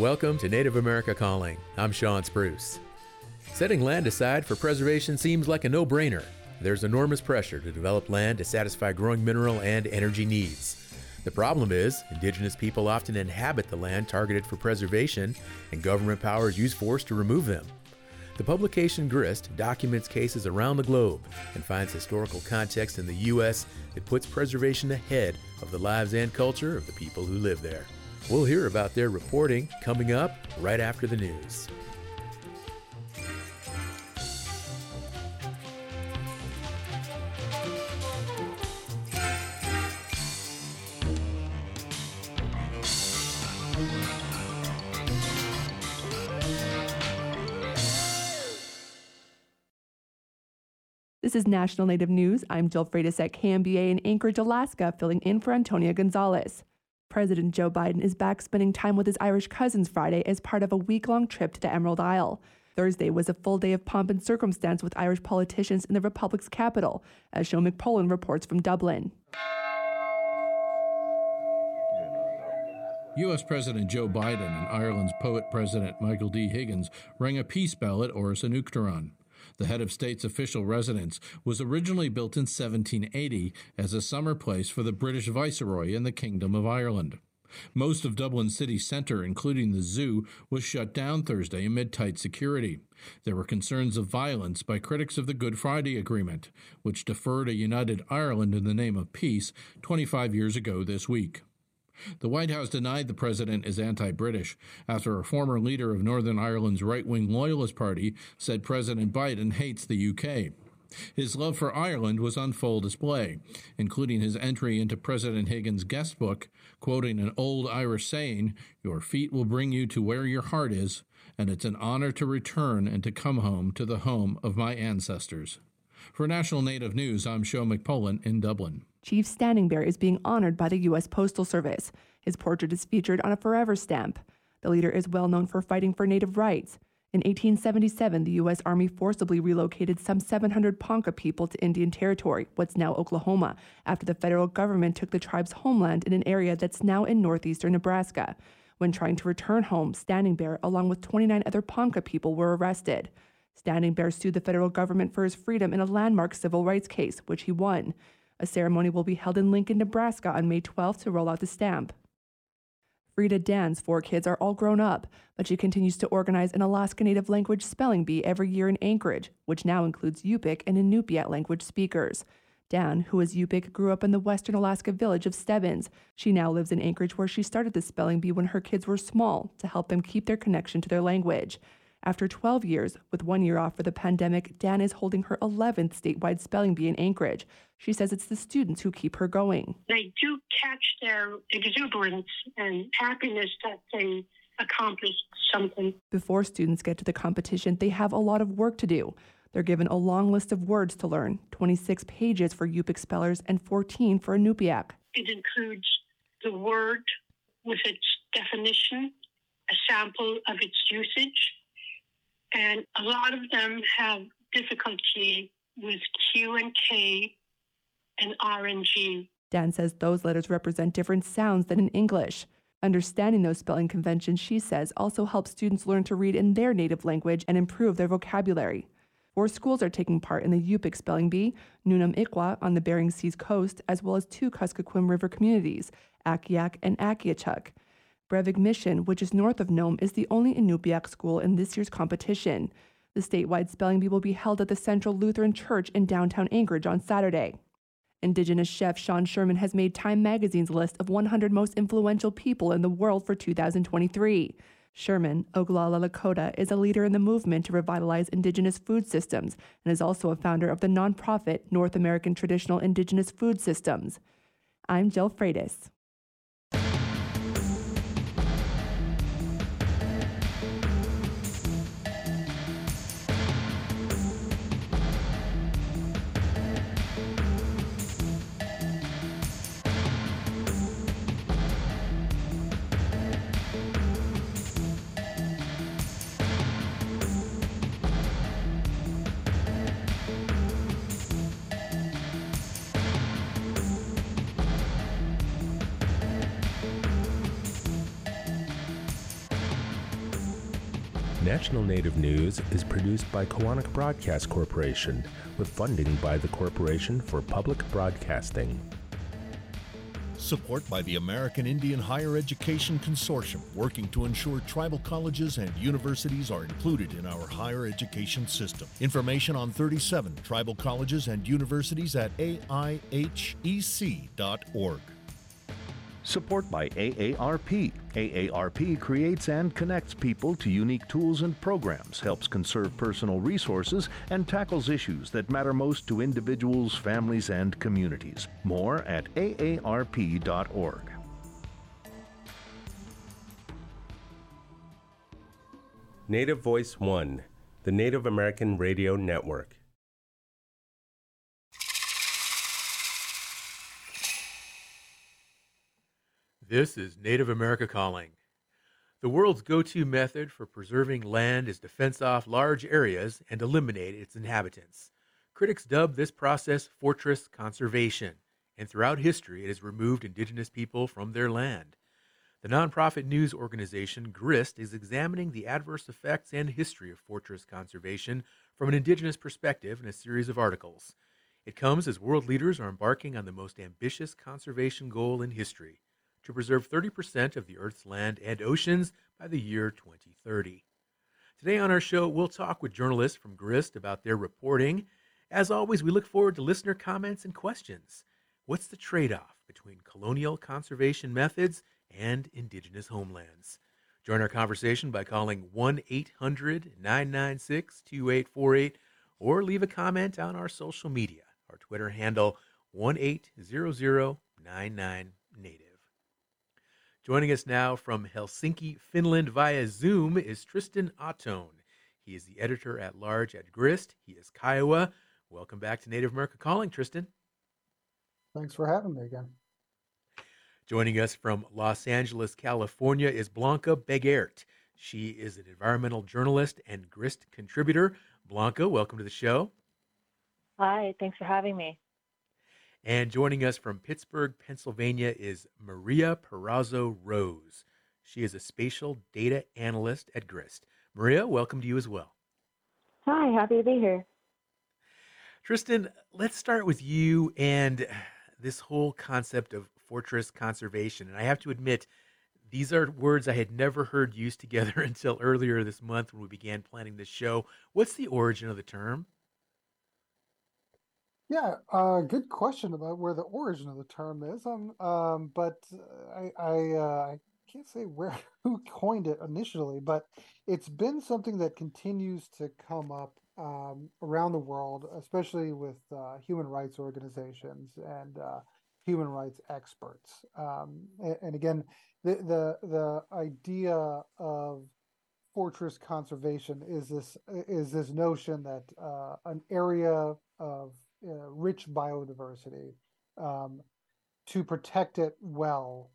Welcome to Native America Calling. I'm Shawn Spruce. Setting land aside for preservation seems like a no brainer. There's enormous pressure to develop land to satisfy growing mineral and energy needs. The problem is, indigenous people often inhabit the land targeted for preservation, and government powers use force to remove them. The publication Grist documents cases around the globe and finds historical context in the U.S. that puts preservation ahead of the lives and culture of the people who live there. We'll hear about their reporting coming up right after the news. This is National Native News. I'm Jill Freitas at KNBA in Anchorage, Alaska, filling in for Antonia Gonzales. President Joe Biden is back spending time with his Irish cousins Friday as part of a week long trip to the Emerald Isle. Thursday was a full day of pomp and circumstance with Irish politicians in the Republic's capital, as Sean McPolin reports from Dublin. U.S. President Joe Biden and Ireland's poet president Michael D. Higgins rang a peace bell at Áras an Uachtaráin. The head of state's official residence was originally built in 1780 as a summer place for the British Viceroy in the Kingdom of Ireland. Most of Dublin city centre, including the zoo, was shut down Thursday amid tight security. There were concerns of violence by critics of the Good Friday Agreement, which deferred a united Ireland in the name of peace 25 years ago this week. The White House denied the president is anti British after a former leader of Northern Ireland's right wing Loyalist Party said President Biden hates the UK. His love for Ireland was on full display, including his entry into President Higgins' guest book, quoting an old Irish saying, Your feet will bring you to where your heart is, and it's an honor to return and to come home to the home of my ancestors. For National Native News, I'm Sean McPolin in Dublin. Chief Standing Bear is being honored by the U.S. Postal Service. His portrait is featured on a forever stamp. The leader is well known for fighting for Native rights. In 1877, the U.S. Army forcibly relocated some 700 Ponca people to Indian Territory, what's now Oklahoma, after the federal government took the tribe's homeland in an area that's now in northeastern Nebraska. When trying to return home, Standing Bear, along with 29 other Ponca people, were arrested. Standing Bear sued the federal government for his freedom in a landmark civil rights case, which he won. A ceremony will be held in Lincoln, Nebraska on May 12th to roll out the stamp. Frida Dan's four kids are all grown up, but she continues to organize an Alaska Native language spelling bee every year in Anchorage, which now includes Yupik and Inupiat language speakers. Dan, who is Yupik, grew up in the western Alaska village of Stebbins. She now lives in Anchorage, where she started the spelling bee when her kids were small to help them keep their connection to their language. After 12 years, with one year off for the pandemic, Dan is holding her 11th statewide spelling bee in Anchorage. She says it's the students who keep her going. They do catch their exuberance and happiness that they accomplished something. Before students get to the competition, they have a lot of work to do. They're given a long list of words to learn 26 pages for Yupik spellers and 14 for Inupiaq. It includes the word with its definition, a sample of its usage, and a lot of them have difficulty with Q and K and R and G. Dan says those letters represent different sounds than in English. Understanding those spelling conventions, she says, also helps students learn to read in their native language and improve their vocabulary. Four schools are taking part in the Yupik Spelling Bee, Nunam Iqua on the Bering Sea's coast, as well as two Kuskokwim River communities, Akiak and Akiachak. Brevig Mission, which is north of Nome, is the only Inupiaq school in this year's competition. The statewide spelling bee will be held at the Central Lutheran Church in downtown Anchorage on Saturday. Indigenous chef Sean Sherman has made Time magazine's list of 100 most influential people in the world for 2023. Sherman, Oglala Lakota, is a leader in the movement to revitalize indigenous food systems and is also a founder of the nonprofit North American Traditional Indigenous Food Systems. I'm Jill Freitas. Native News is produced by Koahnic Broadcast Corporation with funding by the Corporation for Public Broadcasting. Support by the American Indian Higher Education Consortium, working to ensure tribal colleges and universities are included in our higher education system. Information on 37 tribal colleges and universities at aihec.org. Support by AARP. AARP creates and connects people to unique tools and programs, helps conserve personal resources, and tackles issues that matter most to individuals, families, and communities. More at aarp.org. Native Voice One, the Native American Radio Network. This is Native America Calling. The world's go to method for preserving land is to fence off large areas and eliminate its inhabitants. Critics dub this process fortress conservation, and throughout history it has removed indigenous people from their land. The nonprofit news organization GRIST is examining the adverse effects and history of fortress conservation from an indigenous perspective in a series of articles. It comes as world leaders are embarking on the most ambitious conservation goal in history to preserve 30% of the Earth's land and oceans by the year 2030. Today on our show, we'll talk with journalists from GRIST about their reporting. As always, we look forward to listener comments and questions. What's the trade off between colonial conservation methods and indigenous homelands? Join our conversation by calling 1 800 996 2848 or leave a comment on our social media. Our Twitter handle 1 800 99 Native. Joining us now from Helsinki, Finland via Zoom is Tristan Ahtone. He is the editor at large at Grist. He is Kiowa. Welcome back to Native America Calling, Tristan. Thanks for having me again. Joining us from Los Angeles, California is Blanca Begert. She is an environmental journalist and Grist contributor. Blanca, welcome to the show. Hi, thanks for having me. And joining us from Pittsburgh, Pennsylvania is Maria Parazo Rose. She is a spatial data analyst at GRIST. Maria, welcome to you as well. Hi, happy to be here. Tristan, let's start with you and this whole concept of fortress conservation. And I have to admit, these are words I had never heard used together until earlier this month when we began planning this show. What's the origin of the term? Yeah, uh, good question about where the origin of the term is. Um, um, but I I, uh, I can't say where who coined it initially, but it's been something that continues to come up um, around the world, especially with uh, human rights organizations and uh, human rights experts. Um, and, and again, the the the idea of fortress conservation is this is this notion that uh, an area of uh, rich biodiversity. Um, to protect it well,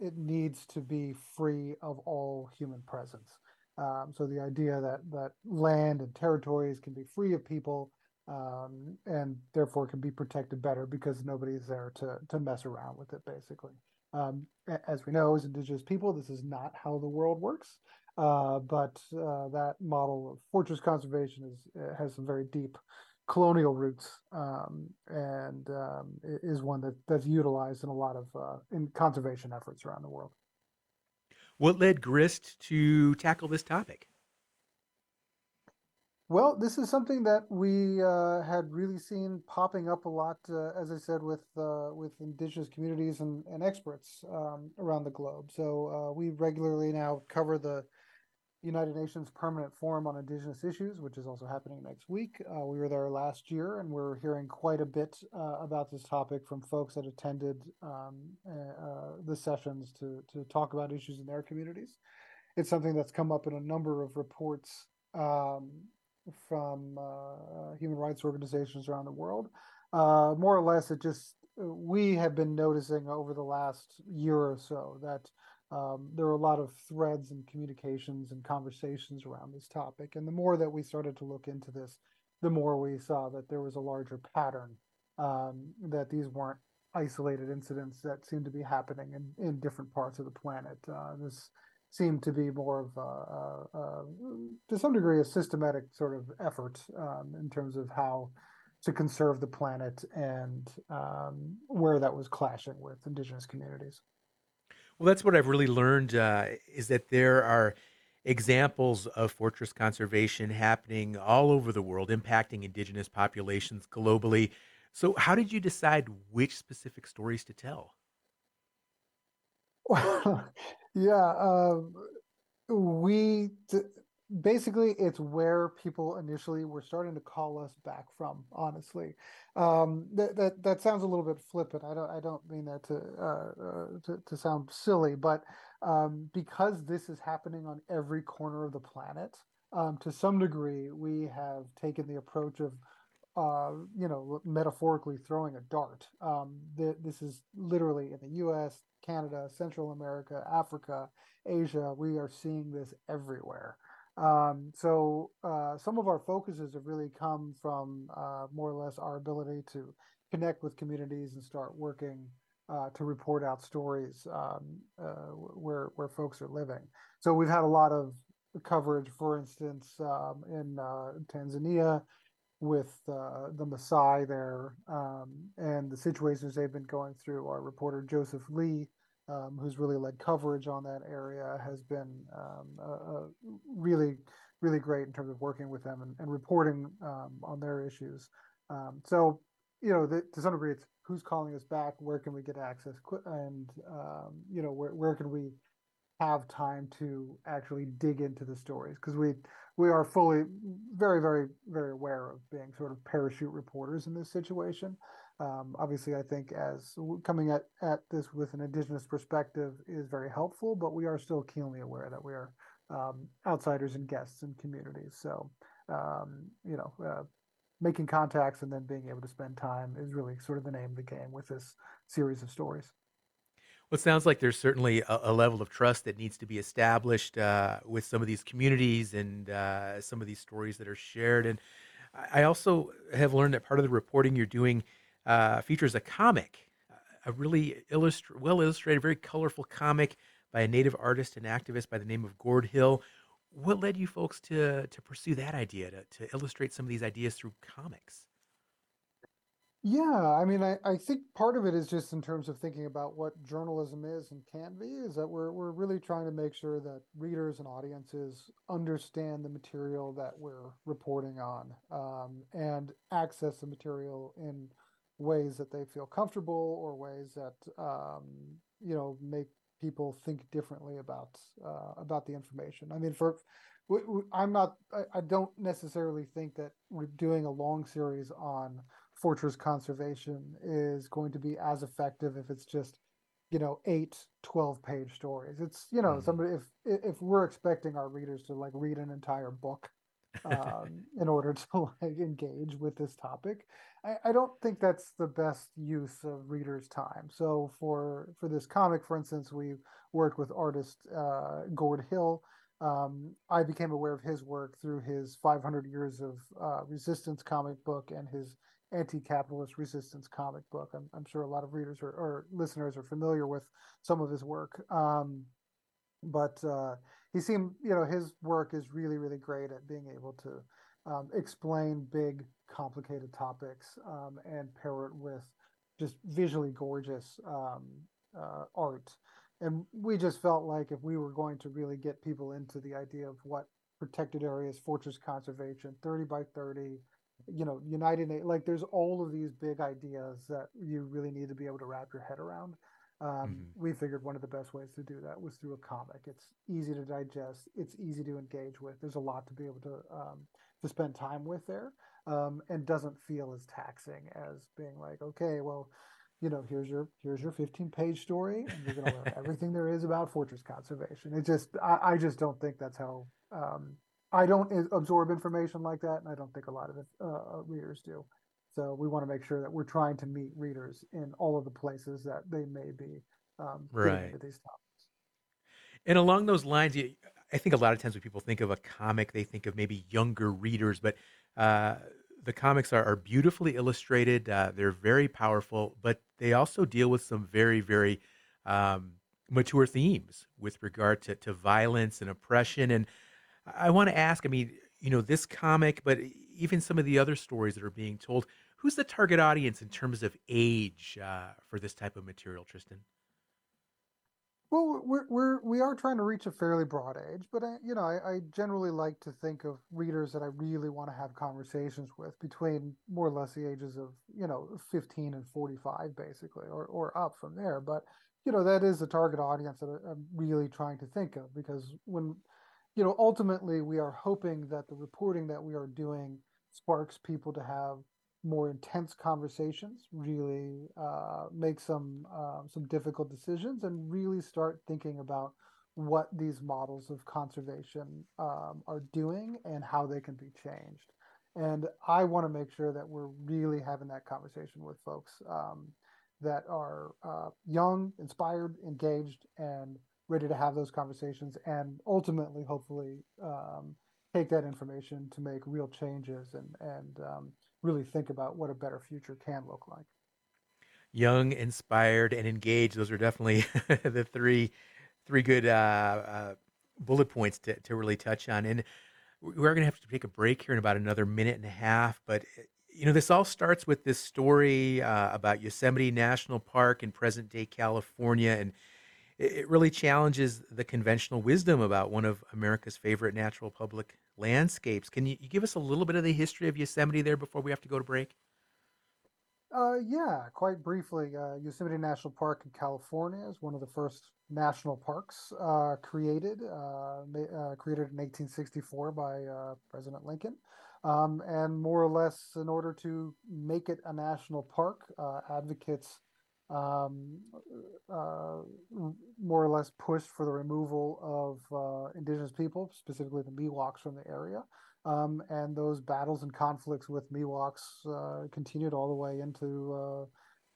it needs to be free of all human presence. Um, so the idea that that land and territories can be free of people um, and therefore can be protected better because nobody's there to to mess around with it. Basically, um, as we know, as indigenous people, this is not how the world works. Uh, but uh, that model of fortress conservation is has some very deep colonial roots um, and um, is one that, that's utilized in a lot of uh, in conservation efforts around the world. What led Grist to tackle this topic? Well, this is something that we uh, had really seen popping up a lot, uh, as I said, with uh, with indigenous communities and, and experts um, around the globe. So uh, we regularly now cover the United Nations Permanent Forum on Indigenous Issues, which is also happening next week. Uh, we were there last year, and we're hearing quite a bit uh, about this topic from folks that attended um, uh, the sessions to to talk about issues in their communities. It's something that's come up in a number of reports um, from uh, human rights organizations around the world. Uh, more or less, it just we have been noticing over the last year or so that um, there were a lot of threads and communications and conversations around this topic. And the more that we started to look into this, the more we saw that there was a larger pattern, um, that these weren't isolated incidents that seemed to be happening in, in different parts of the planet. Uh, this seem to be more of, a, a, a, to some degree, a systematic sort of effort um, in terms of how to conserve the planet and um, where that was clashing with indigenous communities. Well, that's what I've really learned uh, is that there are examples of fortress conservation happening all over the world, impacting indigenous populations globally. So, how did you decide which specific stories to tell? Yeah, um, we basically it's where people initially were starting to call us back from. Honestly, um, that that that sounds a little bit flippant. I don't I don't mean that to uh, uh, to, to sound silly, but um, because this is happening on every corner of the planet, um, to some degree, we have taken the approach of uh, you know, metaphorically throwing a dart. Um, th- this is literally in the U.S., Canada, Central America, Africa, Asia. We are seeing this everywhere. Um, so uh, some of our focuses have really come from uh, more or less our ability to connect with communities and start working uh, to report out stories um, uh, where where folks are living. So we've had a lot of coverage, for instance, um, in uh, Tanzania with uh, the Maasai there um, and the situations they've been going through. Our reporter Joseph Lee, um, who's really led coverage on that area, has been um, really, really great in terms of working with them and, and reporting um, on their issues. Um, so, you know, the, to some degree, it's who's calling us back, where can we get access, and um, you know, where where can we have time to actually dig into the stories because we we are fully very very very aware of being sort of parachute reporters in this situation um, obviously i think as coming at, at this with an indigenous perspective is very helpful but we are still keenly aware that we are um, outsiders and guests in communities so um, you know uh, making contacts and then being able to spend time is really sort of the name of the game with this series of stories well, it sounds like there's certainly a, a level of trust that needs to be established uh, with some of these communities and uh, some of these stories that are shared. And I also have learned that part of the reporting you're doing uh, features a comic, a really well illustrated, very colorful comic by a native artist and activist by the name of Gord Hill. What led you folks to to pursue that idea to, to illustrate some of these ideas through comics? Yeah, I mean, I, I think part of it is just in terms of thinking about what journalism is and can be, is that we're we're really trying to make sure that readers and audiences understand the material that we're reporting on, um, and access the material in ways that they feel comfortable or ways that um, you know make people think differently about uh, about the information. I mean, for I'm not, I, I don't necessarily think that we're doing a long series on fortress conservation is going to be as effective if it's just you know eight 12 page stories it's you know mm-hmm. somebody if if we're expecting our readers to like read an entire book um, in order to like engage with this topic I, I don't think that's the best use of readers time so for for this comic for instance we worked with artist uh, gord hill um, I became aware of his work through his 500 years of uh, resistance comic book and his anti-capitalist resistance comic book. I'm, I'm sure a lot of readers or, or, listeners are familiar with some of his work. Um, but uh, he seemed, you know, his work is really, really great at being able to um, explain big, complicated topics um, and pair it with just visually gorgeous um, uh, art. And we just felt like if we were going to really get people into the idea of what protected areas, fortress conservation, 30 by 30, you know, United like there's all of these big ideas that you really need to be able to wrap your head around. Um, mm-hmm. We figured one of the best ways to do that was through a comic. It's easy to digest. It's easy to engage with. There's a lot to be able to um, to spend time with there, um, and doesn't feel as taxing as being like, okay, well, you know, here's your here's your 15 page story, and you're going to learn everything there is about fortress conservation. It just, I, I just don't think that's how um, I don't absorb information like that, and I don't think a lot of uh, uh, readers do. So we want to make sure that we're trying to meet readers in all of the places that they may be um, right. these topics. And along those lines, I think a lot of times when people think of a comic, they think of maybe younger readers, but uh, the comics are, are beautifully illustrated. Uh, they're very powerful, but they also deal with some very, very um, mature themes with regard to, to violence and oppression. And I want to ask I mean, you know, this comic, but even some of the other stories that are being told, who's the target audience in terms of age uh, for this type of material, Tristan? Well, we're we're we are trying to reach a fairly broad age, but I, you know, I, I generally like to think of readers that I really want to have conversations with between more or less the ages of you know 15 and 45, basically, or or up from there. But you know, that is the target audience that I'm really trying to think of because when you know, ultimately, we are hoping that the reporting that we are doing sparks people to have more intense conversations, really uh, make some uh, some difficult decisions, and really start thinking about what these models of conservation um, are doing and how they can be changed. And I want to make sure that we're really having that conversation with folks um, that are uh, young, inspired, engaged, and ready to have those conversations, and ultimately, hopefully, um, take that information to make real changes and and um, really think about what a better future can look like. Young, inspired, and engaged. Those are definitely the three three good uh, uh, bullet points to, to really touch on. And we're going to have to take a break here in about another minute and a half. But you know, this all starts with this story uh, about Yosemite National Park in present day California, and it really challenges the conventional wisdom about one of America's favorite natural public landscapes. Can you, you give us a little bit of the history of Yosemite there before we have to go to break? Uh, yeah, quite briefly. Uh, Yosemite National Park in California is one of the first national parks uh, created, uh, uh, created in 1864 by uh, President Lincoln. Um, and more or less, in order to make it a national park, advocates um, uh, more or less pushed for the removal of uh, indigenous people, specifically the Miwoks from the area. Um, and those battles and conflicts with Miwoks uh, continued all the way into uh,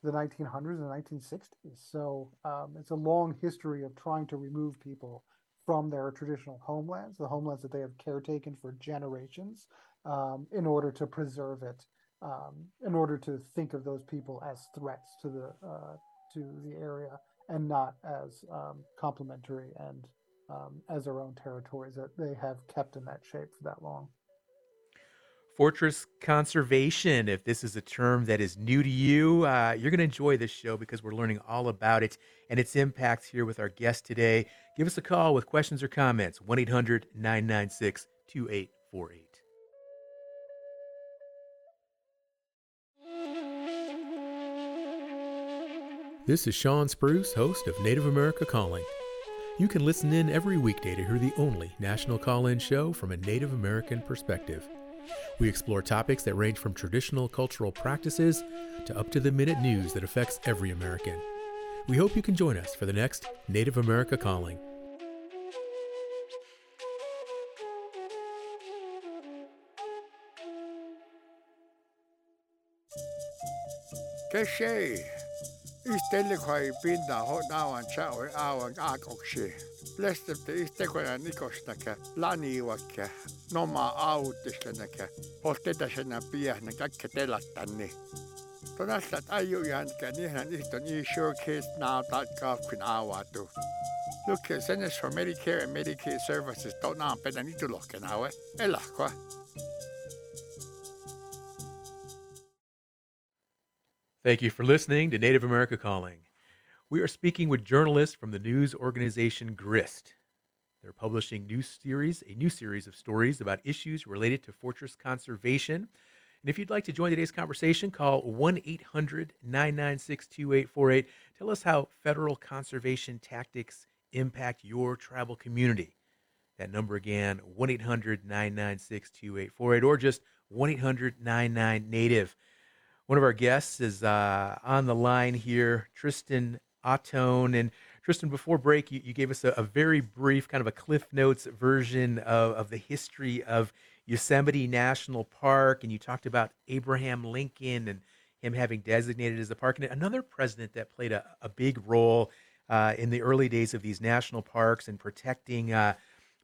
the 1900s and 1960s. So um, it's a long history of trying to remove people from their traditional homelands, the homelands that they have caretaken for generations, um, in order to preserve it um, in order to think of those people as threats to the uh, to the area and not as um, complementary and um, as their own territories that they have kept in that shape for that long. Fortress conservation, if this is a term that is new to you, uh, you're going to enjoy this show because we're learning all about it and its impacts here with our guest today. Give us a call with questions or comments 1 800 996 2848. This is Shawn Spruce, host of Native America Calling. You can listen in every weekday to hear the only national call in show from a Native American perspective. We explore topics that range from traditional cultural practices to up to the minute news that affects every American. We hope you can join us for the next Native America Calling. Cache. yhtenlikoin pinna naavan chaue aavan aakoksi. Lestepte yhtekoja nikosnäkä, laniivakke, noma autiskenäkä, ostetasena piähnä kaikke telattani. Tonasta ajujankä, niinhän on niin showcase naata kaapkin aavatu. Lukke senes for Medicare and Medicaid services, don't naa niitä nitulohken haue, elahkoa. Thank you for listening to Native America Calling. We are speaking with journalists from the news organization Grist. They're publishing new series, a new series of stories about issues related to fortress conservation. And if you'd like to join today's conversation, call 1 800 996 2848. Tell us how federal conservation tactics impact your tribal community. That number again, 1 800 996 2848, or just 1 800 99 Native. One of our guests is uh, on the line here, Tristan Ahtone. And Tristan, before break, you, you gave us a, a, very brief, kind of a Cliff Notes version of, of the history of Yosemite National Park. And you talked about Abraham Lincoln and him having designated as a park. And another president that played a, a big role uh, in the early days of these national parks and protecting uh,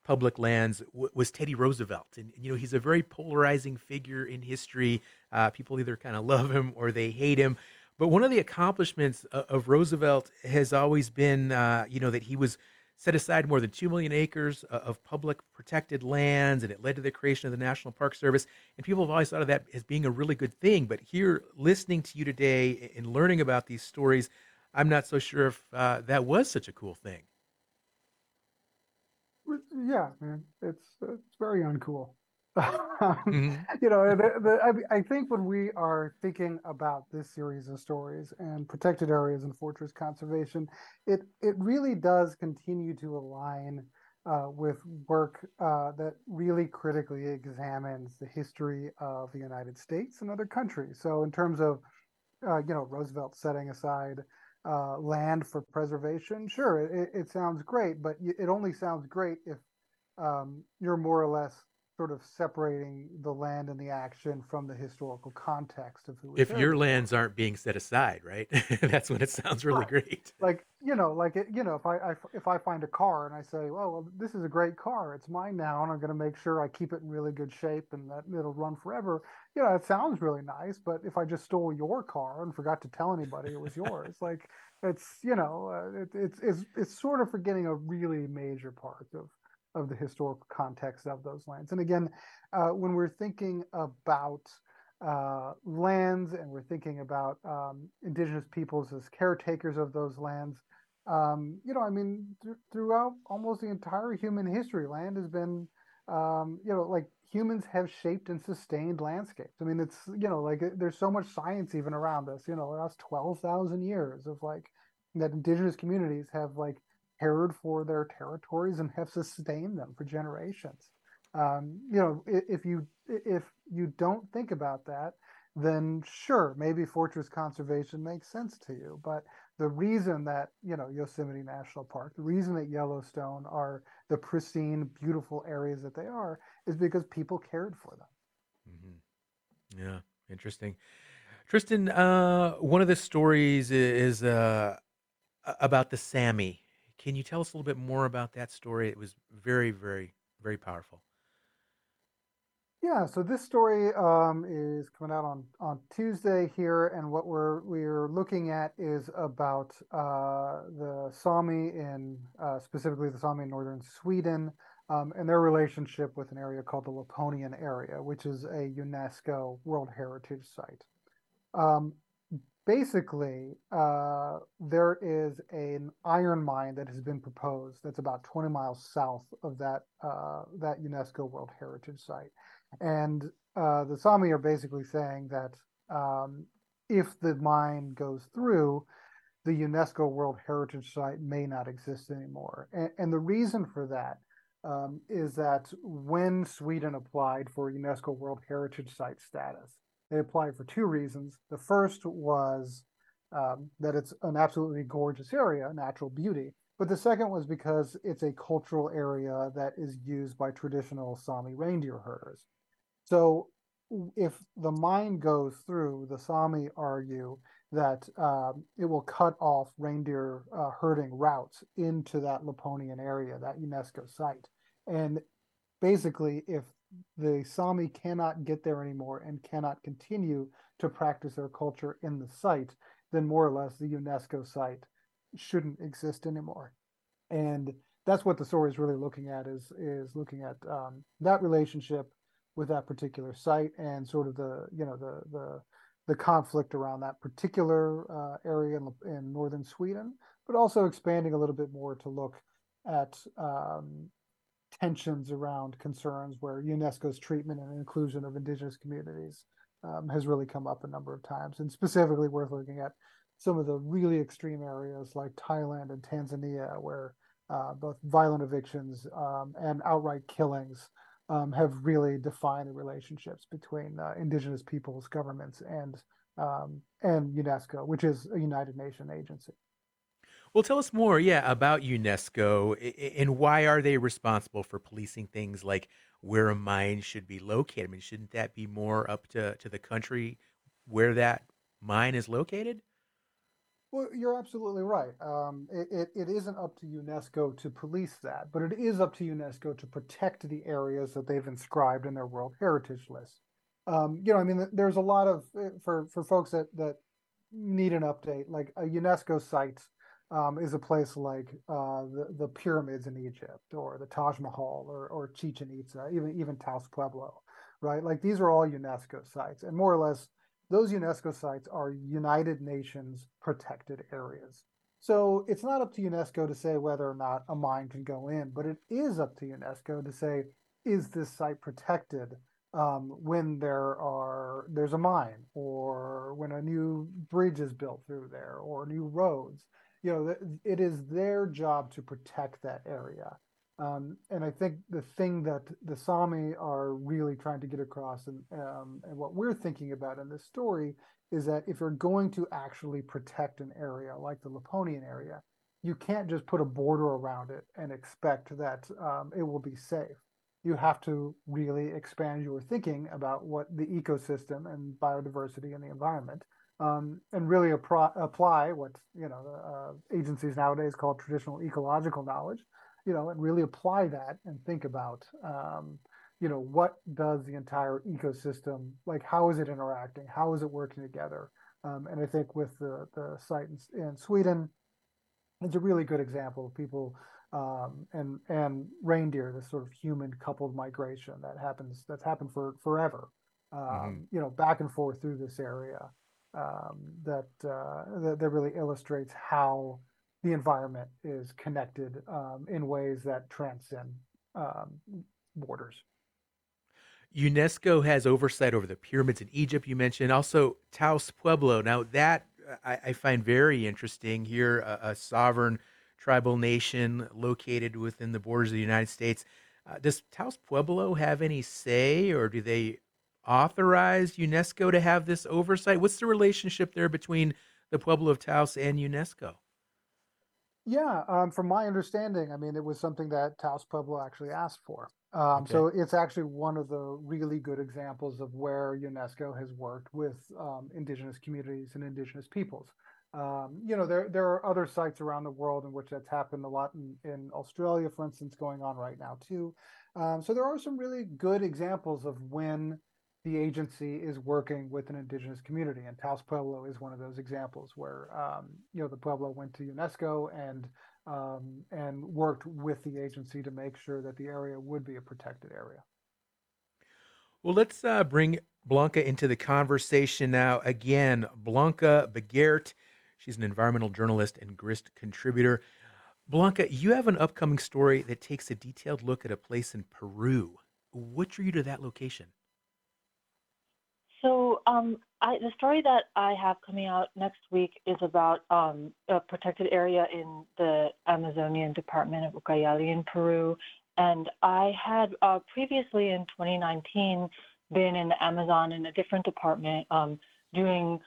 public lands w- was Teddy Roosevelt. And, you know, he's a very polarizing figure in history. Uh, people either kind of love him or they hate him. But one of the accomplishments of Roosevelt has always been, uh, you know, that he was set aside more than 2 million acres of public protected lands, and it led to the creation of the National Park Service. And people have always thought of that as being a really good thing. But here, listening to you today and learning about these stories, I'm not so sure if uh, that was such a cool thing. Yeah, man, it's it's very uncool. mm-hmm. You know, the, the, I, I, think when we are thinking about this series of stories and protected areas and fortress conservation, it it really does continue to align uh, with work uh, that really critically examines the history of the United States and other countries. So, in terms of uh, you know Roosevelt setting aside uh, land for preservation, sure, it, it sounds great, but it only sounds great if um, you're more or less sort of separating the land and the action from the historical context of who. If your lands aren't being set aside, right? That's when it sounds really right. great. Like you know, like it, you know, if I, I, if I find a car and I say, oh, well, this is a great car, it's mine now, and I'm going to make sure I keep it in really good shape and that it'll run forever. You know, it sounds really nice, but if I just stole your car and forgot to tell anybody it was yours, like it's you know, uh, it, it's it's it's sort of forgetting a really major part of of the historical context of those lands. And again, uh, when we're thinking about uh, lands and we're thinking about um, indigenous peoples as caretakers of those lands, um, you know, I mean, th- throughout almost the entire human history, land has been, um, you know, like humans have shaped and sustained landscapes. I mean, it's, you know, like there's so much science even around this, you know, the last 12,000 years of like that indigenous communities have like cared for their territories and have sustained them for generations. Um, you know, if you if you don't think about that, then sure, maybe fortress conservation makes sense to you. But the reason that you know Yosemite National Park, the reason that Yellowstone are the pristine, beautiful areas that they are, is because people cared for them. Mm-hmm. Yeah, interesting. Tristan, uh, one of the stories is uh, about the Sami can you tell us a little bit more about that story? It was very, very, very powerful. Yeah, so this story um, is coming out on, on Tuesday here, and what we're we're looking at is about uh, the Sami in uh, specifically the Sami in northern Sweden um, and their relationship with an area called the Laponian area, which is a UNESCO World Heritage Site. Um, basically, uh, there is an iron mine that has been proposed that's about 20 miles south of that uh, that UNESCO World Heritage Site, and uh, the Sami are basically saying that um, if the mine goes through, the UNESCO World Heritage Site may not exist anymore, and, and the reason for that. Um, is that when Sweden applied for UNESCO World Heritage Site status, they applied for two reasons. The first was um, that it's an absolutely gorgeous area, natural beauty. But the second was because it's a cultural area that is used by traditional Sami reindeer herders. So if the mine goes through, the Sami argue that um, it will cut off reindeer uh, herding routes into that Laponian area, that UNESCO site. And basically, if the Sami cannot get there anymore and cannot continue to practice their culture in the site, then more or less the UNESCO site shouldn't exist anymore. And that's what the story is really looking at is is looking at um, that relationship with that particular site and sort of the you know the the the conflict around that particular uh, area in, in northern Sweden, but also expanding a little bit more to look at um, tensions around concerns where UNESCO's treatment and inclusion of indigenous communities um, has really come up a number of times, and specifically worth looking at some of the really extreme areas like Thailand and Tanzania, where uh, both violent evictions um, and outright killings um, have really defined the relationships between uh, indigenous peoples, governments, and um, and UNESCO, which is a United Nations agency. Well, tell us more, yeah, about UNESCO and why are they responsible for policing things like where a mine should be located? I mean, shouldn't that be more up to, to the country where that mine is located? Well, you're absolutely right. Um, it, it, it isn't up to UNESCO to police that, but it is up to UNESCO to protect the areas that they've inscribed in their World Heritage List. Um, you know, I mean, there's a lot of eh, for for folks that that need an update. Like a UNESCO site um, is a place like uh, the the pyramids in Egypt, or the Taj Mahal, or or Chichen Itza, even even Taos Pueblo, right? Like these are all UNESCO sites, and more or less those UNESCO sites are United Nations protected areas. So it's not up to UNESCO to say whether or not a mine can go in, but it is up to UNESCO to say is this site protected um, when there are there's a mine or when a new bridge is built through there or new roads you know it is their job to protect that area. Um, and i think the thing that the sami are really trying to get across and um, and what we're thinking about in this story is that if you're going to actually protect an area like the laponian area you can't just put a border around it and expect that um, it will be safe. You have to really expand your thinking about what the ecosystem and biodiversity and the environment um, and really apply, apply what you know uh, agencies nowadays call traditional ecological knowledge you know and really apply that and think about um, you know what does the entire ecosystem like how is it interacting how is it working together um, and i think with the the site in, in sweden it's a really good example of people um, and and reindeer, this sort of human coupled migration that happens that's happened for forever. Um, mm-hmm. You know, back and forth through this area um, that, uh, that, that really illustrates how the environment is connected um, in ways that transcend um, borders. UNESCO has oversight over the pyramids in Egypt. You mentioned also Taos Pueblo. Now that I, I find very interesting here, a, a sovereign tribal nation located within the borders of the United States. Uh, does Taos Pueblo have any say, or do they authorize UNESCO to have this oversight? What's the relationship there between the Pueblo of Taos and UNESCO? Yeah, um, from my understanding, I mean, it was something that Taos Pueblo actually asked for. Um, okay. So it's actually one of the really good examples of where UNESCO has worked with um, indigenous communities and indigenous peoples. Um, you know, there there are other sites around the world in which that's happened a lot in, in Australia, for instance, going on right now too. Um, so there are some really good examples of when the agency is working with an indigenous community, and Taos Pueblo is one of those examples where um, you know the Pueblo went to UNESCO and um, and worked with the agency to make sure that the area would be a protected area. Well, let's uh, bring Blanca into the conversation now. Again, Blanca Begert She's an environmental journalist and Grist contributor. Blanca, you have an upcoming story that takes a detailed look at a place in Peru. What drew you to that location? So, um, I, the story that I have coming out next week is about um, a protected area in the Amazonian department of Ucayali in Peru. And I had uh, previously in 2019 been in the Amazon in a different department um, doing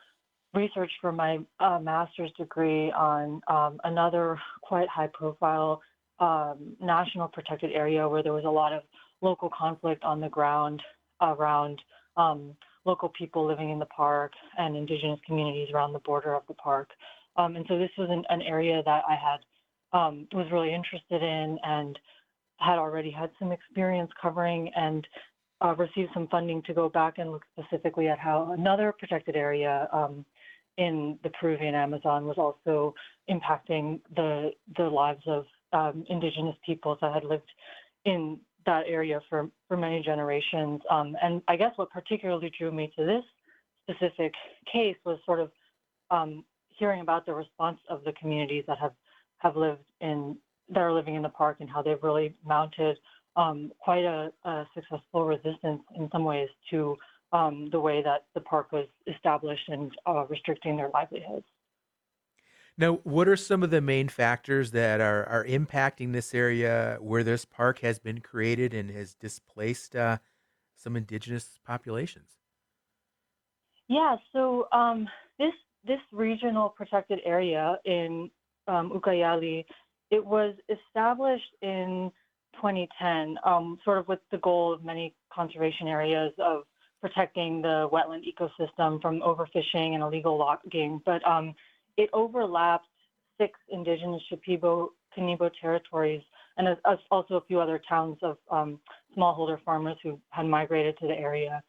research for my uh, master's degree on um, another quite high profile um, national protected area where there was a lot of local conflict on the ground around um, local people living in the park and indigenous communities around the border of the park. Um, and so this was an, an, area that I had um, was really interested in and had already had some experience covering and uh, received some funding to go back and look specifically at how another protected area um, in the Peruvian Amazon was also impacting the the lives of um, indigenous peoples that had lived in that area for, for many generations. Um, and I guess what particularly drew me to this specific case was sort of um, hearing about the response of the communities that have, have lived in that are living in the park and how they've really mounted um, quite a, a, successful resistance in some ways to um, the way that the park was established and uh, restricting their livelihoods. Now, what are some of the main factors that are, are impacting this area where this park has been created and has displaced uh, some indigenous populations? Yeah, so um, this this regional protected area in um, Ucayali, it was established in 2010, um, sort of with the goal of many conservation areas of protecting the wetland ecosystem from overfishing and illegal logging, but um, it overlaps six indigenous Shipibo Conibo territories and also a few other towns of um, smallholder farmers who had migrated to the area.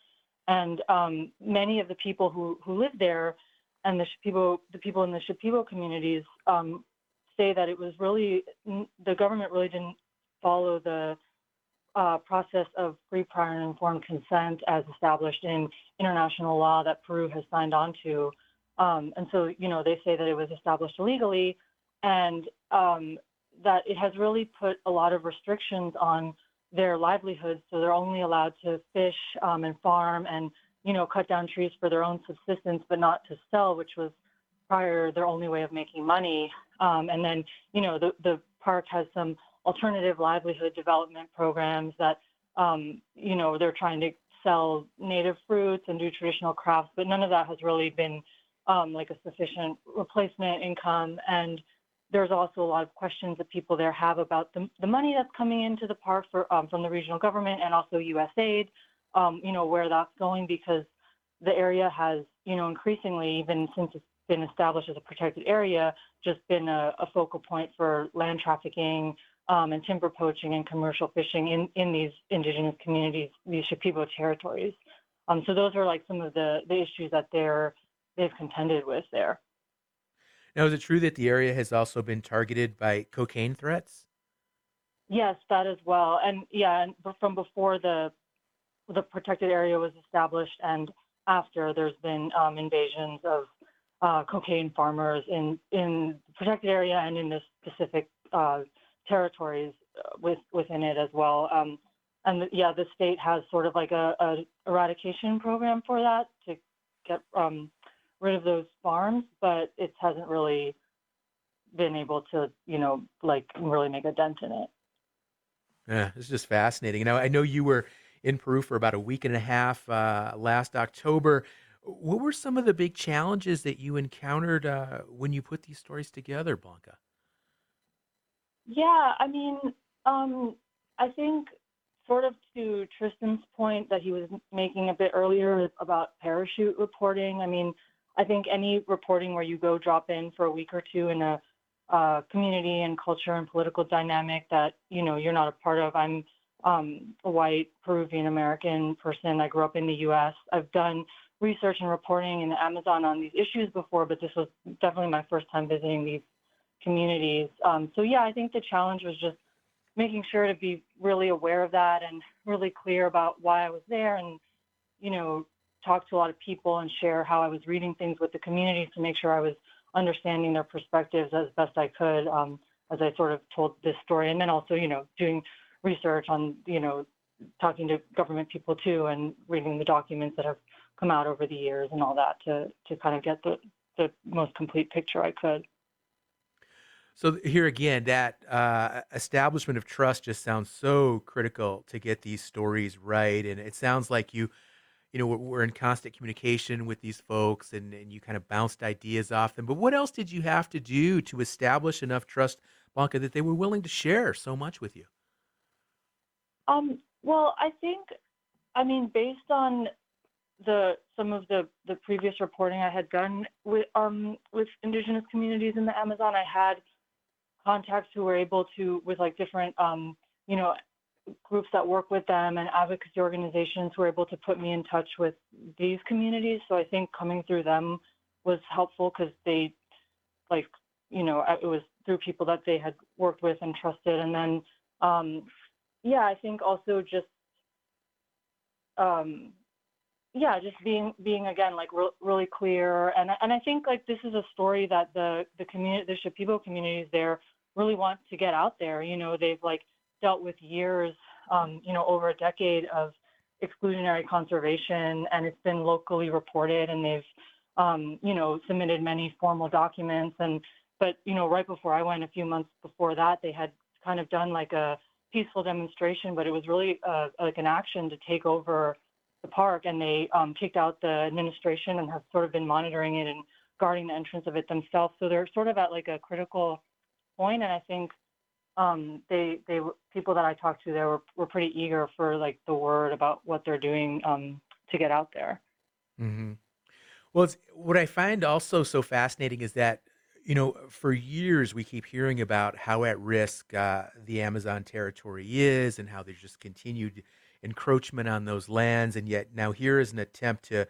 And um, many of the people who, who live there and the Shipibo, the people in the Shipibo communities um, say that it was really the government really didn't follow the uh, process of free, prior, and informed consent as established in international law that Peru has signed on to. Um, and so, you know, they say that it was established illegally and um, that it has really put a lot of restrictions on their livelihoods. So they're only allowed to fish um, and farm and, you know, cut down trees for their own subsistence, but not to sell, which was prior their only way of making money. Um, and then, you know, the, the park has some alternative livelihood development programs that, um, you know, they're trying to sell native fruits and do traditional crafts, but none of that has really been um, like a sufficient replacement income. And there's also a lot of questions that people there have about the, the money that's coming into the park for, um, from the regional government and also USAID, um, you know, where that's going because the area has, you know, increasingly, even since it's been established as a protected area, just been a, a focal point for land trafficking, um, and timber poaching and commercial fishing in, in these indigenous communities, these Shipibo territories. Um, so those are like some of the, the issues that they're they've contended with there. Now, is it true that the area has also been targeted by cocaine threats? Yes, that as well, and yeah, and from before the the protected area was established and after, there's been um, invasions of uh, cocaine farmers in in the protected area and in the specific uh, territories uh, with within it as well. Um, and the, yeah, the state has sort of like a, a eradication program for that to get um, rid of those farms, but it hasn't really been able to, you know, like really make a dent in it. Yeah, it's just fascinating. Now, I know you were in Peru for about a week and a half uh, last October. What were some of the big challenges that you encountered uh, when you put these stories together, Blanca? Yeah, I mean, um, I think sort of to Tristan's point that he was making a bit earlier about parachute reporting. I mean, I think any reporting where you go drop in for a week or two in a uh, community and culture and political dynamic that you know you're not a part of. I'm um, a white Peruvian American person. I grew up in the U.S. I've done research and reporting in the Amazon on these issues before, but this was definitely my first time visiting these communities. Um, so yeah, I think the challenge was just making sure to be really aware of that and really clear about why I was there and, you know, talk to a lot of people and share how I was reading things with the community to make sure I was understanding their perspectives as best I could um, as I sort of told this story. And then also, you know, doing research on, you know, talking to government people too and reading the documents that have come out over the years and all that to, to kind of get the, the most complete picture I could. So here again, that uh, establishment of trust just sounds so critical to get these stories right, and it sounds like you, you know, we're, in constant communication with these folks, and, and you kind of bounced ideas off them. But what else did you have to do to establish enough trust, Blanca, that they were willing to share so much with you? Um, well, I think, I mean, based on the some of the the previous reporting I had done with um with indigenous communities in the Amazon, I had contacts who were able to, with like different, um, you know, groups that work with them and advocacy organizations were able to put me in touch with these communities. So I think coming through them was helpful because they, like, you know, it was through people that they had worked with and trusted. And then, um, yeah, I think also just, um, yeah, just being being again like re- really clear, and and I think like this is a story that the the community, the Shipibo communities there really want to get out there. You know, they've like dealt with years, um, you know, over a decade of exclusionary conservation, and it's been locally reported, and they've, um, you know, submitted many formal documents. And but you know, right before I went, a few months before that, they had kind of done like a peaceful demonstration, but it was really uh, like an action to take over the park, and they um, kicked out the administration and have sort of been monitoring it and guarding the entrance of it themselves. So they're sort of at like a critical point, and I think um, they they people that I talked to there were, were pretty eager for like the word about what they're doing um, to get out there. Mm-hmm. Well, what I find also so fascinating is that you know for years we keep hearing about how at risk uh, the Amazon territory is and how there's just continued encroachment on those lands, and yet now here is an attempt to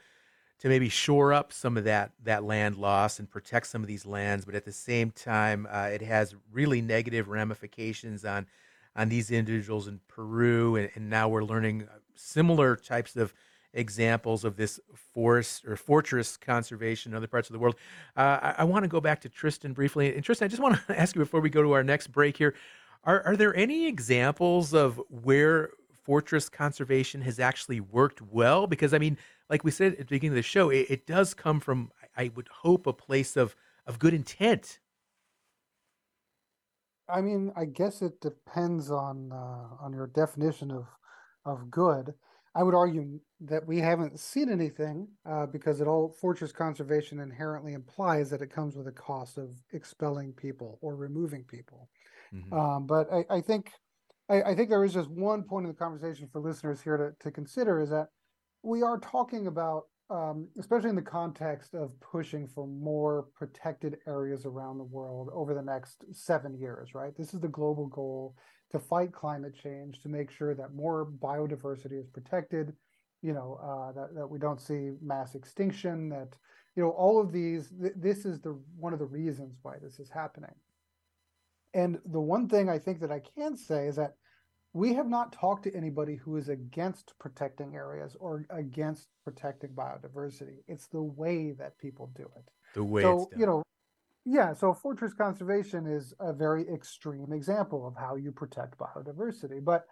to maybe shore up some of that that land loss and protect some of these lands, but at the same time, uh, it has really negative ramifications on on these individuals in Peru, and, and now we're learning similar types of examples of this forest or fortress conservation in other parts of the world. Uh, I, I want to go back to Tristan briefly. And Tristan, I just want to ask you before we go to our next break here: Are are there any examples of where fortress conservation has actually worked well? Because I mean, like we said at the beginning of the show, it, it does come from, I would hope, a place of of good intent. I mean, I guess it depends on uh, on your definition of of good. I would argue that we haven't seen anything uh, because it all fortress conservation inherently implies that it comes with a cost of expelling people or removing people. Mm-hmm. Um, but I, I think I, I, think there is just one point in the conversation for listeners here to, to consider is that we are talking about, um, especially in the context of pushing for more protected areas around the world over the next seven years, right? This is the global goal to fight climate change, to make sure that more biodiversity is protected, you know, uh, that, that we don't see mass extinction, that, you know, all of these, th- this is the one of the reasons why this is happening. And the one thing I think that I can say is that we have not talked to anybody who is against protecting areas or against protecting biodiversity. It's the way that people do it. The way so, you know, yeah, so fortress conservation is a very extreme example of how you protect biodiversity. But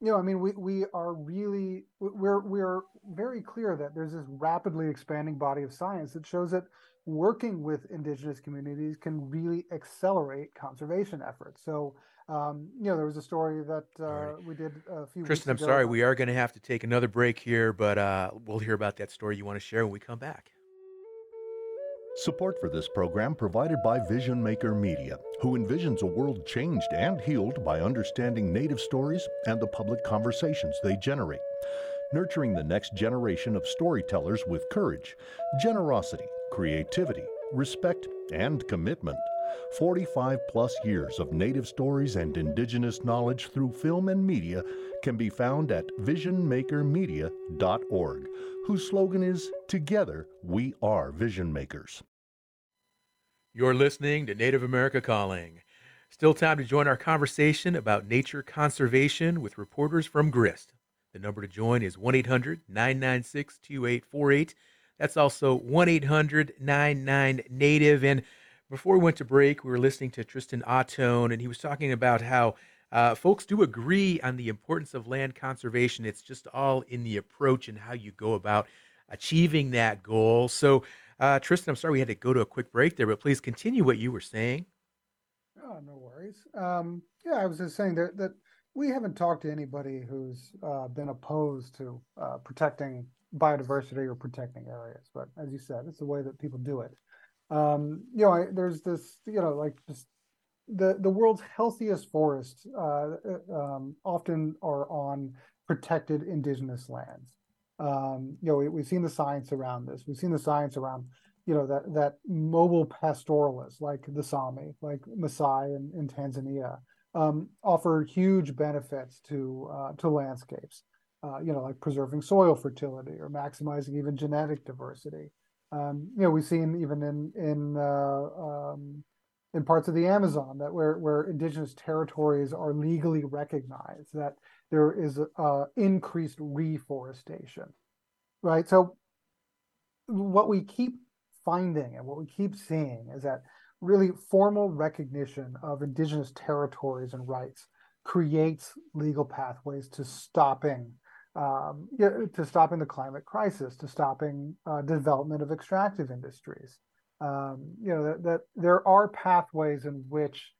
you know, I mean, we we are really we're we're very clear that there's this rapidly expanding body of science that shows that working with indigenous communities can really accelerate conservation efforts. So, um, you know, there was a story that uh, right. we did a few. Tristan, I'm sorry, we are going to have to take another break here, but uh, we'll hear about that story you want to share when we come back. Support for this program provided by Vision Maker Media, who envisions a world changed and healed by understanding Native stories and the public conversations they generate. Nurturing the next generation of storytellers with courage, generosity, creativity, respect, and commitment. 45 plus years of Native stories and Indigenous knowledge through film and media can be found at visionmakermedia.org, whose slogan is Together We Are Vision Makers. You're listening to Native America Calling. Still time to join our conversation about nature conservation with reporters from GRIST. The number to join is 1 800 996 2848. That's also 1 800 99 Native. And before we went to break, we were listening to Tristan Ahtone, and he was talking about how uh, folks do agree on the importance of land conservation. It's just all in the approach and how you go about achieving that goal. So, uh, Tristan, I'm sorry we had to go to a quick break there, but please continue what you were saying. Oh, no worries. Um, yeah, I was just saying that, that we haven't talked to anybody who's uh, been opposed to uh, protecting biodiversity or protecting areas. But as you said, it's the way that people do it. Um, you know, I, there's this, you know, like the the world's healthiest forests uh, uh, um, often are on protected indigenous lands. Um, you know, we, have seen the science around this. We've seen the science around, you know, that that mobile pastoralists like the Sami, like Maasai in, in Tanzania, um, offer huge benefits to uh, to landscapes uh, you know, like preserving soil fertility or maximizing even genetic diversity. Um, you know, we've seen even in in uh, um, in parts of the Amazon that where where indigenous territories are legally recognized that there is uh, increased reforestation, right? So what we keep finding and what we keep seeing is that really formal recognition of indigenous territories and rights creates legal pathways to stopping um, to stopping the climate crisis, to stopping uh, development of extractive industries. Um, you know that, that, there are pathways in which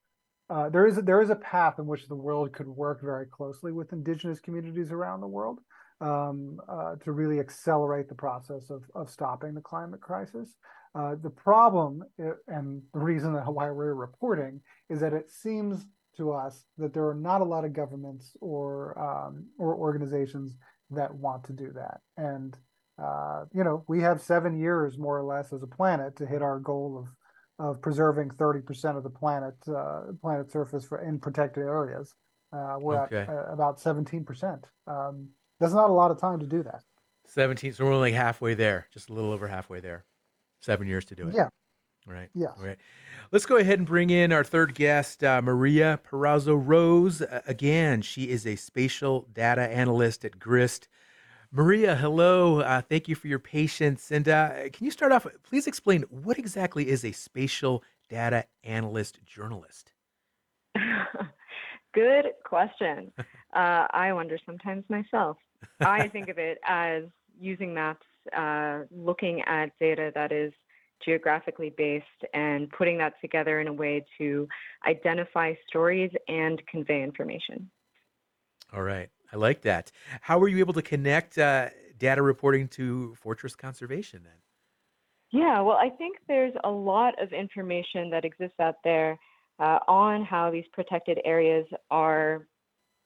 uh, there is a, there is a path in which the world could work very closely with indigenous communities around the world um, uh, to really accelerate the process of of stopping the climate crisis. Uh, the problem uh, and the reason that why we're reporting is that it seems to us that there are not a lot of governments or um, or organizations that want to do that. And uh, you know, we have seven years more or less as a planet to hit our goal of of preserving 30% of the planet uh, planet surface for in protected areas. Uh, we're okay. at uh, about 17%. Um, that's not a lot of time to do that. 17. So we're only halfway there, just a little over halfway there. Seven years to do it. Yeah. Right. Yeah. Right. Let's go ahead and bring in our third guest, uh, Maria Parazo Rose. Uh, again, she is a spatial data analyst at GRIST. Maria, hello. Uh, thank you for your patience. And uh, can you start off? Please explain what exactly is a spatial data analyst journalist? Good question. Uh, I wonder sometimes myself. I think of it as using maps, uh, looking at data that is geographically based, and putting that together in a way to identify stories and convey information. All right. I like that. How were you able to connect uh, data reporting to fortress conservation then? Yeah, well, I think there's a lot of information that exists out there uh, on how these protected areas are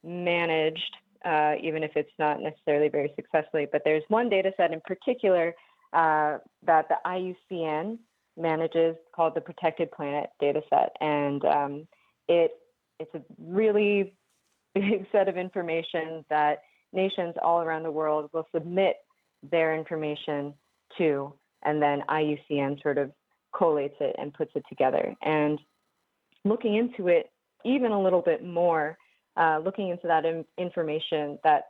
managed, uh, even if it's not necessarily very successfully. But there's one data set in particular uh, that the IUCN manages called the Protected Planet data set. And um, it, it's a really big set of information that nations all around the world will submit their information to, and then IUCN sort of collates it and puts it together. And looking into it even a little bit more, uh, looking into that in- information, that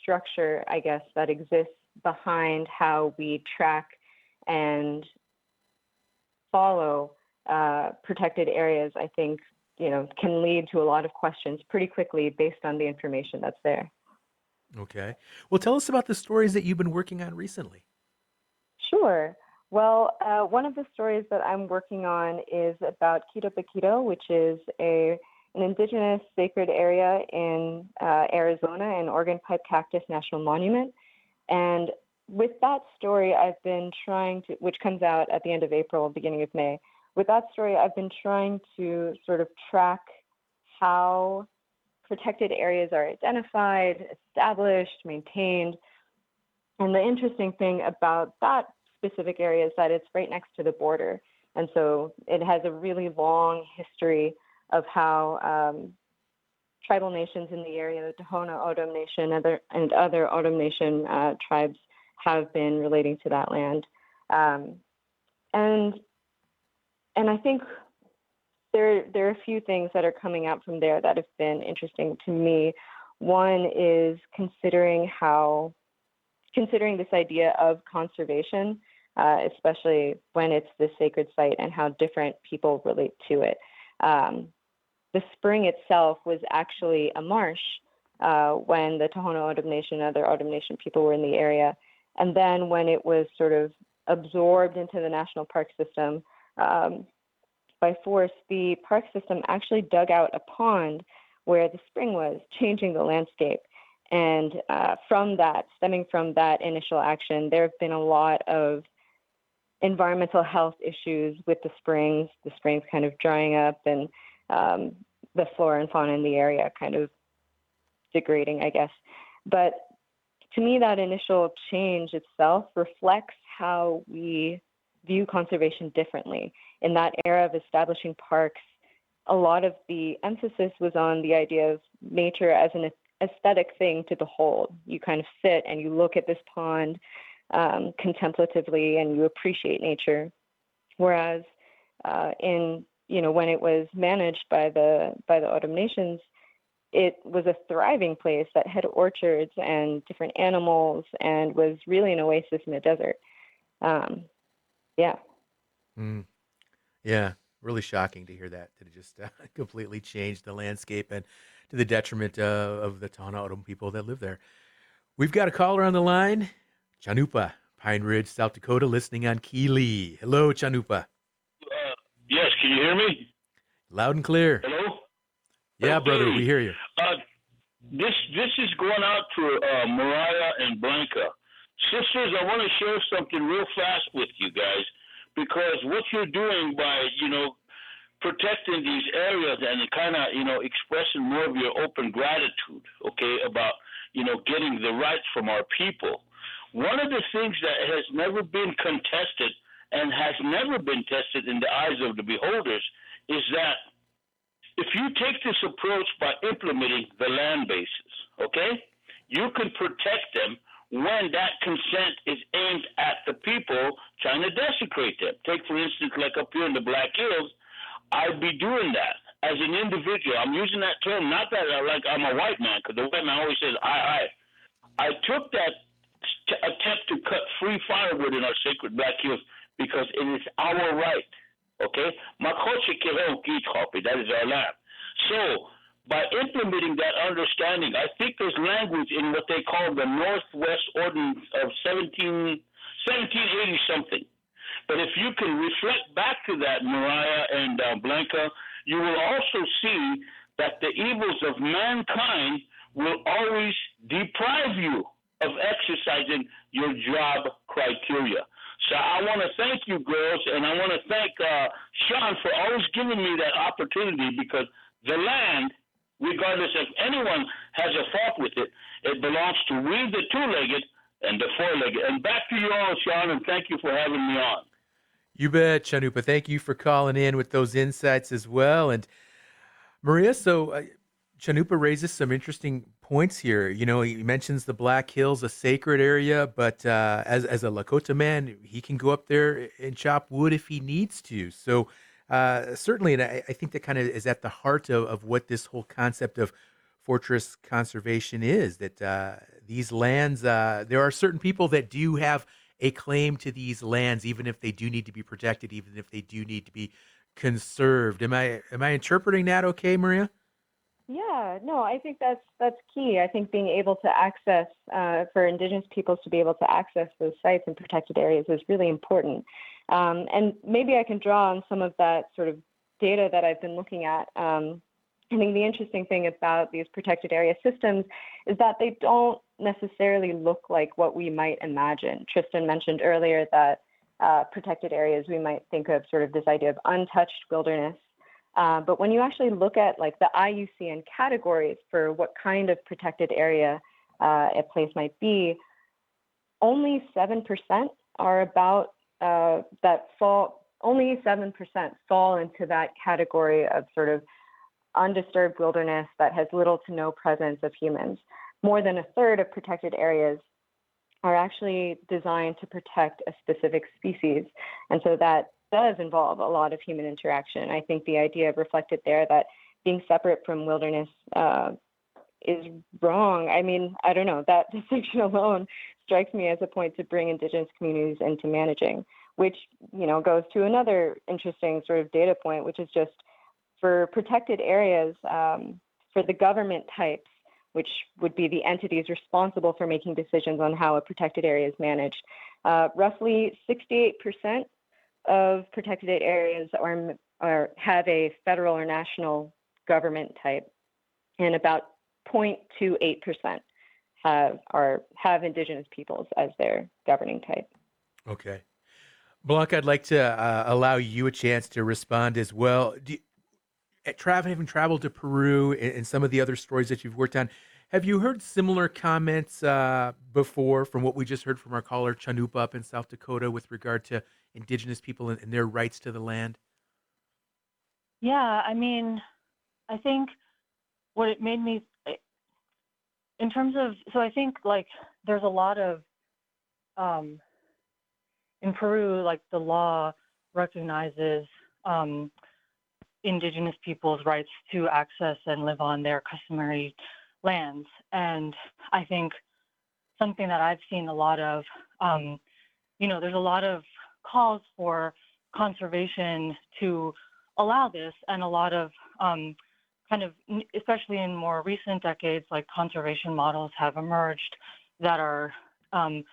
structure, I guess, that exists behind how we track and follow uh, protected areas, I think, you know, can lead to a lot of questions pretty quickly based on the information that's there. Okay. Well, tell us about the stories that you've been working on recently. Sure. Well, uh, one of the stories that I'm working on is about Quitobaquito, which is a an indigenous sacred area in uh, Arizona, an Organ Pipe Cactus National Monument. And with that story, I've been trying to, which comes out at the end of April, beginning of May. With that story, I've been trying to sort of track how protected areas are identified, established, maintained. And the interesting thing about that specific area is that it's right next to the border. And so it has a really long history of how um, tribal nations in the area, the Tohono O'odham Nation other, and other O'odham Nation uh, tribes, have been relating to that land. Um, and and I think there there are a few things that are coming out from there that have been interesting to me. One is considering how considering this idea of conservation, uh, especially when it's the sacred site and how different people relate to it. Um, the spring itself was actually a marsh uh, when the Tohono O'odham Nation and other O'odham Nation people were in the area. And then when it was sort of absorbed into the national park system um, by force, the park system actually dug out a pond where the spring was, changing the landscape. And uh, from that, stemming from that initial action, there have been a lot of environmental health issues with the springs, the springs kind of drying up and um, the flora and fauna in the area kind of degrading, I guess. But to me, that initial change itself reflects how we view conservation differently. In that era of establishing parks, a lot of the emphasis was on the idea of nature as an aesthetic thing to behold. You kind of sit and you look at this pond um, contemplatively and you appreciate nature. Whereas uh, in you know when it was managed by the by the O'odham Nations, it was a thriving place that had orchards and different animals and was really an oasis in the desert. Um, yeah. Mm. Yeah, really shocking to hear that. That it just uh, completely changed the landscape and to the detriment uh, of the Tohono O'odham people that live there. We've got a caller on the line, Chanupa, Pine Ridge, South Dakota, listening on Kili. Hello, Chanupa. Can you hear me? Loud and clear. Hello. Yeah, okay. brother, we hear you. Uh, this this is going out to uh, Mariah and Blanca. Sisters, I want to share something real fast with you guys because what you're doing by, you know, protecting these areas and kind of, you know, expressing more of your open gratitude, okay, about, you know, getting the rights from our people. One of the things that has never been contested and has never been tested in the eyes of the beholders is that if you take this approach by implementing the land bases, okay, you can protect them when that consent is aimed at the people trying to desecrate them. Take, for instance, like up here in the Black Hills, I'd be doing that as an individual. I'm using that term, not that I, like I'm a white man, because the white man always says, I, I. I took that t- attempt to cut free firewood in our sacred Black Hills because it is our right. Okay? That is our land. So, by implementing that understanding, I think there's language in what they call the Northwest Ordinance of 17, 1780 something. But if you can reflect back to that, Mariah and uh, Blanca, you will also see that the evils of mankind will always deprive you of exercising your job criteria. So I want to thank you, girls, and I want to thank uh, Shawn for giving me that opportunity because the land regardless if anyone has a fault with it, it belongs to we, the two legged, and the four legged. And back to you all, Shawn, and thank you for having me on. You bet, Chanupa. Thank you for calling in with those insights as well. And Maria, so uh, Chanupa raises some interesting points here. You know, he mentions the Black Hills, a sacred area, but uh, as as a Lakota man, he can go up there and chop wood if he needs to. So uh, certainly, and I, I, think that kind of is at the heart of, of what this whole concept of fortress conservation is. That uh, these lands, uh, there are certain people that do have a claim to these lands, even if they do need to be protected, even if they do need to be conserved. Am I am I interpreting that okay, Maria? Yeah, no, I think that's that's key. I think being able to access uh, for Indigenous peoples to be able to access those sites and protected areas is really important. Um, and maybe I can draw on some of that sort of data that I've been looking at. Um, I think the interesting thing about these protected area systems is that they don't necessarily look like what we might imagine. Tristan mentioned earlier that uh, protected areas, we might think of sort of this idea of untouched wilderness. Uh, but when you actually look at like the IUCN categories for what kind of protected area uh, a place might be, only 7% are about uh, that fall, only 7% fall into that category of sort of undisturbed wilderness that has little to no presence of humans. More than a third of protected areas are actually designed to protect a specific species. And so that does involve a lot of human interaction. I think the idea reflected there that being separate from wilderness uh, is wrong. I mean, I don't know, that distinction alone strikes me as a point to bring Indigenous communities into managing, which, you know, goes to another interesting sort of data point, which is just for protected areas, um, for the government types, which would be the entities responsible for making decisions on how a protected area is managed. Uh, roughly 68% of protected areas are, are, have a federal or national government type, and about 0.28% have are have indigenous peoples as their governing type. Okay. Blanca, I'd like to uh, allow you a chance to respond as well. Do you, travel, having traveled to Peru and, and, some of the other stories that you've worked on, have you heard similar comments uh, before from what we just heard from our caller Chanupa up in South Dakota with regard to indigenous people and, and their rights to the land? Yeah, I mean, I think what it made me in terms of so i think like there's a lot of um in peru like the law recognizes um indigenous people's rights to access and live on their customary lands. And i think something that i've seen a lot of um you know there's a lot of calls for conservation to allow this and a lot of um kind of, especially in more recent decades, like conservation models have emerged that are um,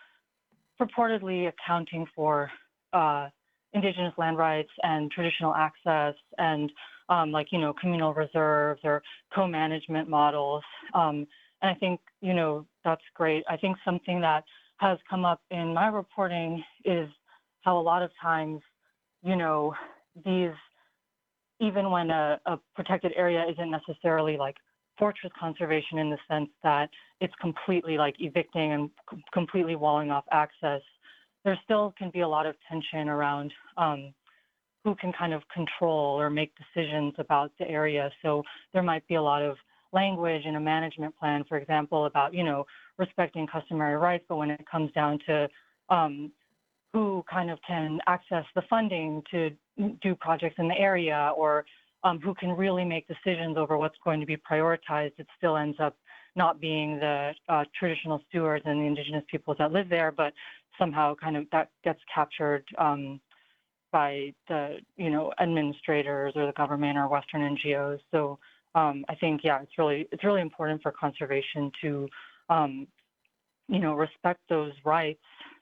purportedly accounting for uh, indigenous land rights and traditional access and um, like, you know, communal reserves or co-management models. Um, and I think, you know, that's great. I think something that has come up in my reporting is how a lot of times, you know, these even when a, a protected area isn't necessarily like fortress conservation in the sense that it's completely like evicting and c- completely walling off access, there still can be a lot of tension around um, who can kind of control or make decisions about the area. So there might be a lot of language in a management plan, for example, about you know respecting customary rights, but when it comes down to um, who kind of can access the funding to do projects in the area or um, who can really make decisions over what's going to be prioritized, it still ends up not being the uh, traditional stewards and the indigenous peoples that live there, but somehow kind of that gets captured um, by the you know administrators or the government or Western NGOs. So um, I think yeah, it's really it's really important for conservation to um, you know respect those rights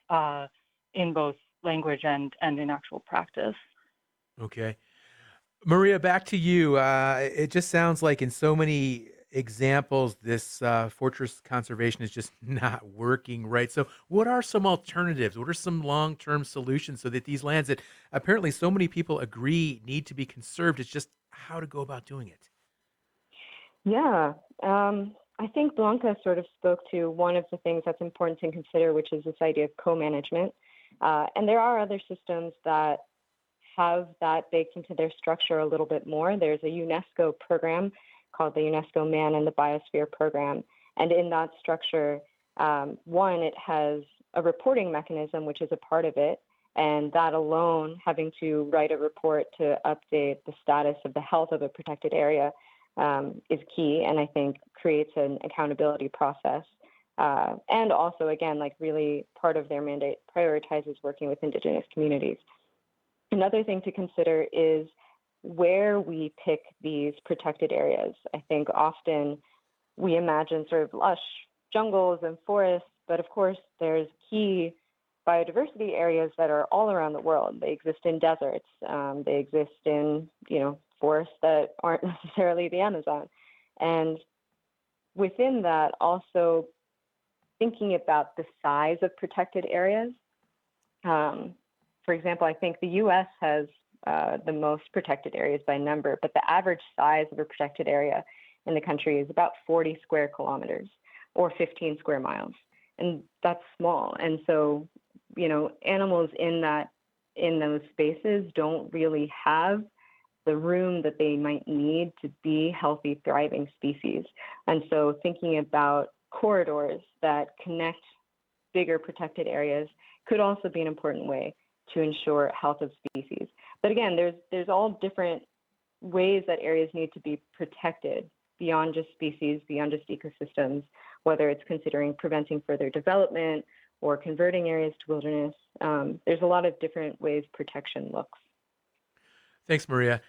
uh, in both language and and in actual practice. Okay. Maria, back to you. Uh, it just sounds like in so many examples, this uh, fortress conservation is just not working right. So, what are some alternatives? What are some long term solutions so that these lands that apparently so many people agree need to be conserved, it's just how to go about doing it? Yeah. Um, I think Blanca sort of spoke to one of the things that's important to consider, which is this idea of co management. Uh, and there are other systems that have that baked into their structure a little bit more. There's a UNESCO program called the UNESCO Man and the Biosphere Program. And in that structure, um, one, it has a reporting mechanism, which is a part of it. And that alone, having to write a report to update the status of the health of a protected area, um, is key and I think creates an accountability process. Uh, and also, again, like really part of their mandate prioritizes working with Indigenous communities. Another thing to consider is where we pick these protected areas. I think often we imagine sort of lush jungles and forests, but of course, there's key biodiversity areas that are all around the world. They exist in deserts. Um, they exist in, you know, forests that aren't necessarily the Amazon. And within that, also thinking about the size of protected areas. Um, for example, I think the US has uh, the most protected areas by number, but the average size of a protected area in the country is about 40 square kilometers or 15 square miles. And that's small. And so, you know, animals in that in those spaces don't really have the room that they might need to be healthy, thriving species. And so thinking about corridors that connect bigger protected areas could also be an important way to ensure health of species. But again, there's there's all different ways that areas need to be protected beyond just species, beyond just ecosystems, whether it's considering preventing further development or converting areas to wilderness. Um, there's a lot of different ways protection looks. Thanks, Maria.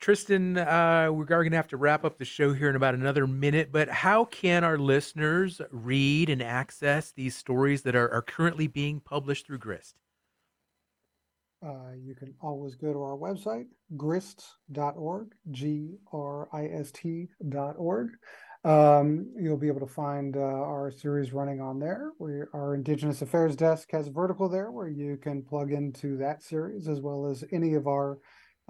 Tristan, uh, we're going to have to wrap up the show here in about another minute, but how can our listeners read and access these stories that are, are currently being published through GRIST? Uh, you can always go to our website, grist.org, G R I S T.org. Um, you'll be able to find uh, our series running on there. We, our Indigenous Affairs desk has vertical there where you can plug into that series as well as any of our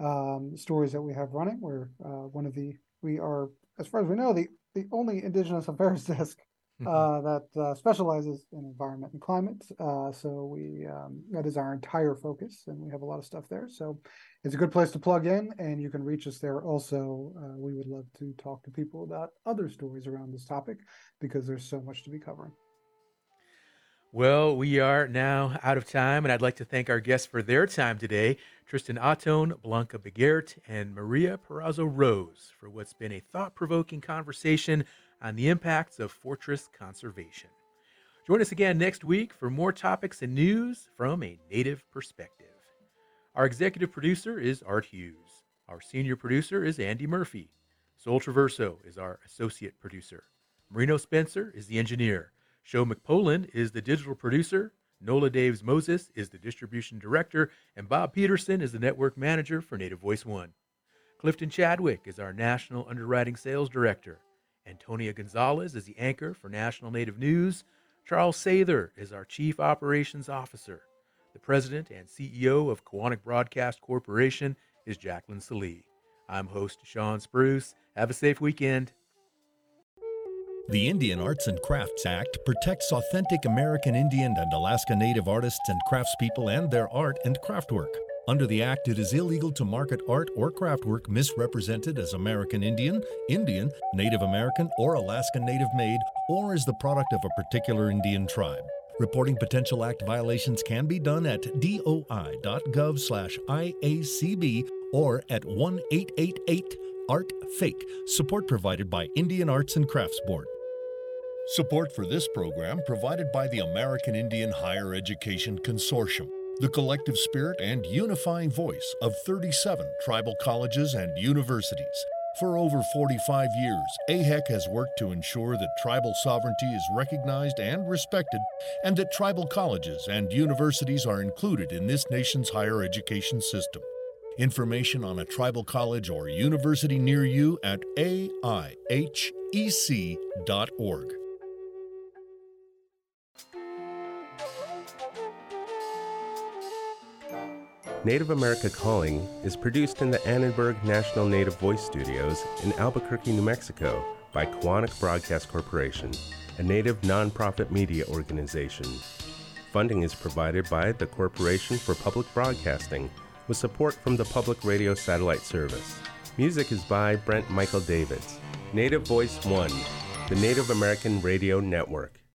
um, stories that we have running. We're uh, one of the, we are, as far as we know, the, the only Indigenous Affairs desk uh, that uh, specializes in environment and climate. Uh, so we um, that is our entire focus, and we have a lot of stuff there. So it's a good place to plug in, and you can reach us there. Also, uh, we would love to talk to people about other stories around this topic because there's so much to be covering. Well, we are now out of time, and I'd like to thank our guests for their time today Tristan Ahtone, Blanca Begert, and Maria Parazo Rose for what's been a thought provoking conversation on the impacts of fortress conservation. Join us again next week for more topics and news from a Native perspective. Our executive producer is Art Hughes. Our senior producer is Andy Murphy. Sol Traverso is our associate producer. Marino Spencer is the engineer. Show McPoland is the digital producer. Nola Daves Moses is the distribution director, and Bob Peterson is the network manager for Native Voice One. Clifton Chadwick is our national underwriting sales director. Antonia Gonzales is the anchor for National Native News. Charles Sather is our Chief Operations Officer. The President and CEO of Koahnic Broadcast Corporation is Jaclyn Sallee. I'm host Shawn Spruce. Have a safe weekend. The Indian Arts and Crafts Act protects authentic American Indian and Alaska Native artists and craftspeople and their art and craftwork. Under the Act, it is illegal to market art or craftwork misrepresented as American Indian, Indian, Native American, or Alaska Native made, or as the product of a particular Indian tribe. Reporting potential act violations can be done at doi.gov slash IACB or at 1888 Art Fake. Support provided by Indian Arts and Crafts Board. Support for this program provided by the American Indian Higher Education Consortium, the collective spirit and unifying voice of 37 tribal colleges and universities. For over 45 years, AHEC has worked to ensure that tribal sovereignty is recognized and respected, and that tribal colleges and universities are included in this nation's higher education system. Information on a tribal college or university near you at aihec.org. Native America Calling is produced in the Annenberg National Native Voice Studios in Albuquerque, New Mexico by Koahnic Broadcast Corporation, a native nonprofit media organization. Funding is provided by the Corporation for Public Broadcasting with support from the Public Radio Satellite Service. Music is by Brent Michael Davids. Native Voice One, the Native American Radio Network.